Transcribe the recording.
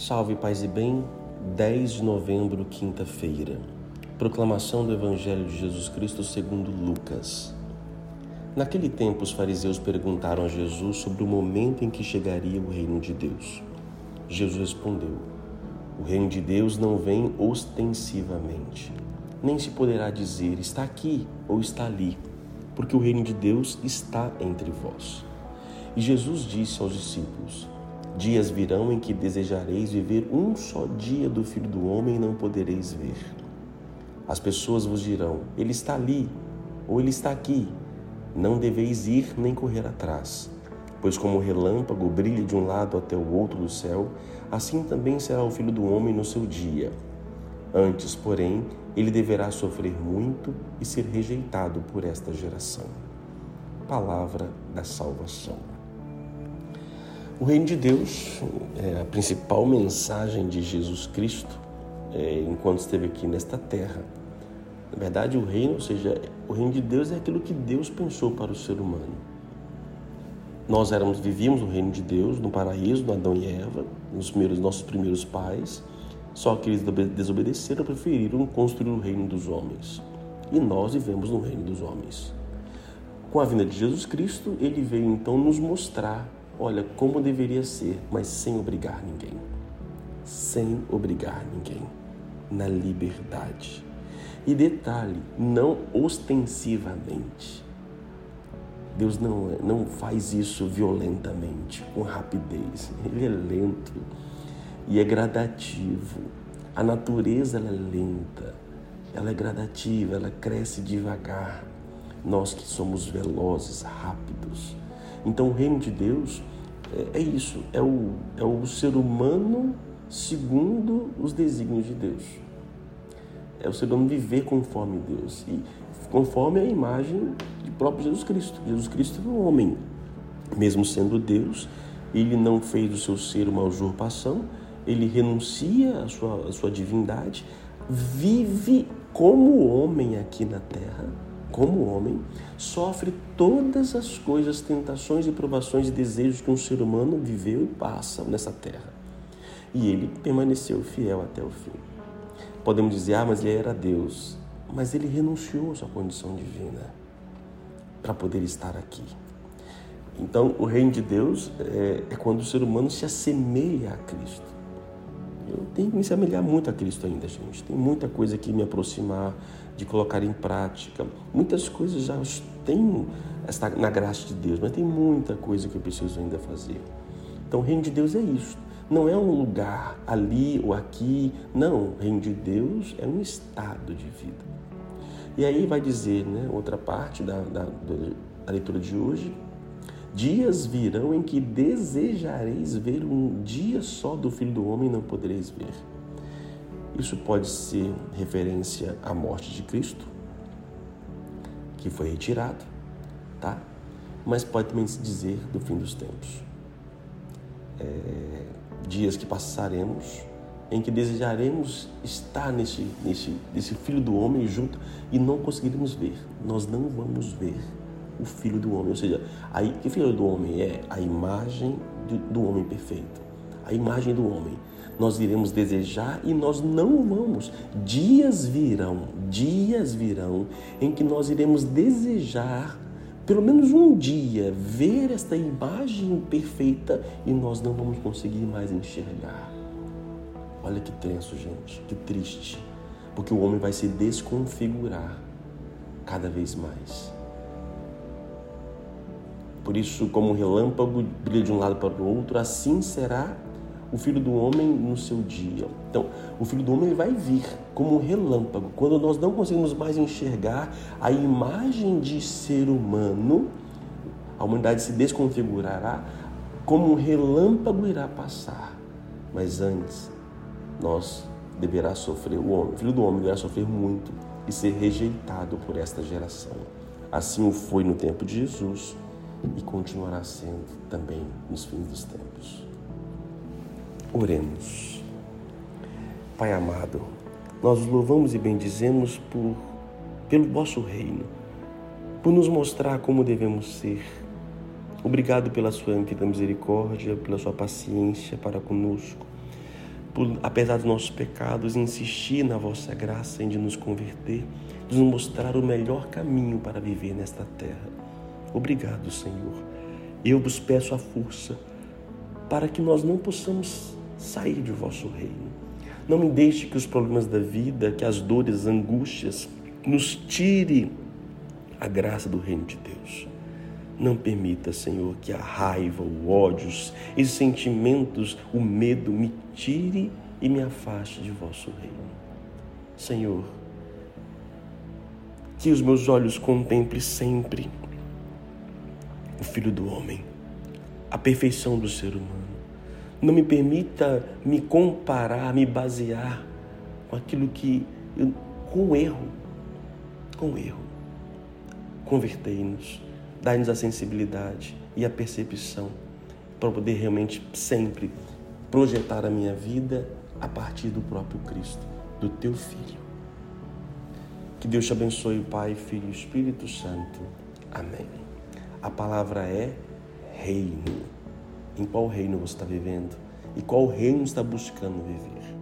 Salve, paz e bem. 10 de novembro, quinta-feira. Proclamação do Evangelho de Jesus Cristo segundo Lucas. Naquele tempo, os fariseus perguntaram a Jesus sobre o momento em que chegaria o reino de Deus. Jesus respondeu: O reino de Deus não vem ostensivamente, nem se poderá dizer está aqui ou está ali, porque o reino de Deus está entre vós. E Jesus disse aos discípulos: Dias virão em que desejareis viver um só dia do Filho do Homem e não podereis ver. As pessoas vos dirão: Ele está ali, ou Ele está aqui. Não deveis ir nem correr atrás. Pois, como o relâmpago brilha de um lado até o outro do céu, assim também será o Filho do Homem no seu dia. Antes, porém, ele deverá sofrer muito e ser rejeitado por esta geração. Palavra da salvação. O reino de Deus é a principal mensagem de Jesus Cristo é, enquanto esteve aqui nesta terra. Na verdade, o reino, ou seja, o reino de Deus é aquilo que Deus pensou para o ser humano. Nós éramos, vivíamos no reino de Deus, no paraíso, no Adão e Eva, nos primeiros, nossos primeiros pais, só que eles desobedeceram, preferiram construir o reino dos homens. E nós vivemos no reino dos homens. Com a vinda de Jesus Cristo, ele veio então nos mostrar olha, como deveria ser, mas sem obrigar ninguém. Sem obrigar ninguém. Na liberdade. E detalhe, não ostensivamente. Deus não, não faz isso violentamente, com rapidez. Ele é lento e é gradativo. A natureza é lenta, ela é gradativa, ela cresce devagar. Nós que somos velozes, rápidos. Então o reino de Deus é, é isso, é o, é o ser humano segundo os desígnios de Deus. É o ser humano viver conforme Deus e conforme a imagem do próprio Jesus Cristo. Jesus Cristo é um homem, mesmo sendo Deus, ele não fez do seu ser uma usurpação, ele renuncia à sua, à sua divindade, vive como homem aqui na terra como homem, sofre todas as coisas, tentações e provações e desejos que um ser humano viveu e passa nessa terra. E ele permaneceu fiel até o fim. Podemos dizer, ah, mas ele era Deus. Mas ele renunciou à sua condição divina para poder estar aqui. Então, o reino de Deus é, é quando o ser humano se assemelha a Cristo. Eu tenho que me semelhar muito a Cristo ainda, gente. Tem muita coisa que me aproximar, de colocar em prática. Muitas coisas já tenho na graça de Deus, mas tem muita coisa que eu preciso ainda fazer. Então, o reino de Deus é isso. Não é um lugar ali ou aqui. Não, o reino de Deus é um estado de vida. E aí vai dizer, né, outra parte da, da, da leitura de hoje, Dias virão em que desejareis ver um dia só do Filho do Homem e não podereis ver. Isso pode ser referência à morte de Cristo, que foi retirado, tá? Mas pode também se dizer do fim dos tempos. É, dias que passaremos em que desejaremos estar nesse, nesse, nesse Filho do Homem junto e não conseguiremos ver. Nós não vamos ver o Filho do Homem. Ou seja, aí, que Filho do Homem é a imagem do, homem perfeito, a imagem do homem. Nós iremos desejar e nós não vamos. Dias virão, dias virão em que nós iremos desejar pelo menos um dia ver esta imagem perfeita e nós não vamos conseguir mais enxergar. Olha que tenso, gente, que triste, porque o homem vai se desconfigurar cada vez mais. Por isso, como um relâmpago brilha de um lado para o outro, assim será o filho do homem no seu dia. Então, o filho do homem vai vir como um relâmpago. Quando nós não conseguimos mais enxergar a imagem de ser humano, a humanidade se desconfigurará, como um relâmpago irá passar. Mas antes, nós deverá sofrer, o homem, o filho do homem deverá sofrer muito e ser rejeitado por esta geração. Assim o foi no tempo de Jesus e continuará sendo também nos fins dos tempos. Oremos. Pai amado, nós louvamos e bendizemos por, pelo vosso reino, por nos mostrar como devemos ser. Obrigado pela sua infinita misericórdia, pela sua paciência para conosco. por, apesar dos nossos pecados, insistir na vossa graça em de nos converter, de nos mostrar o melhor caminho para viver nesta terra. Obrigado, Senhor. Eu vos peço a força para que nós não possamos sair de vosso reino. Não me deixe que os problemas da vida, que as dores, as angústias, nos tire a graça do reino de Deus. Não permita, Senhor, que a raiva, o ódio, esses sentimentos, o medo me tire e me afaste de vosso reino. Senhor, que os meus olhos contemplem sempre o Filho do Homem, a perfeição do ser humano. Não me permita me comparar, me basear com aquilo que eu, com erro, com erro. Convertei-nos Dá-nos a sensibilidade e a percepção para poder realmente sempre projetar a minha vida a partir do próprio Cristo, do teu Filho. Que Deus te abençoe, Pai, Filho e Espírito Santo. Amém. A palavra é reino. Em qual reino você está vivendo? E qual reino está buscando viver?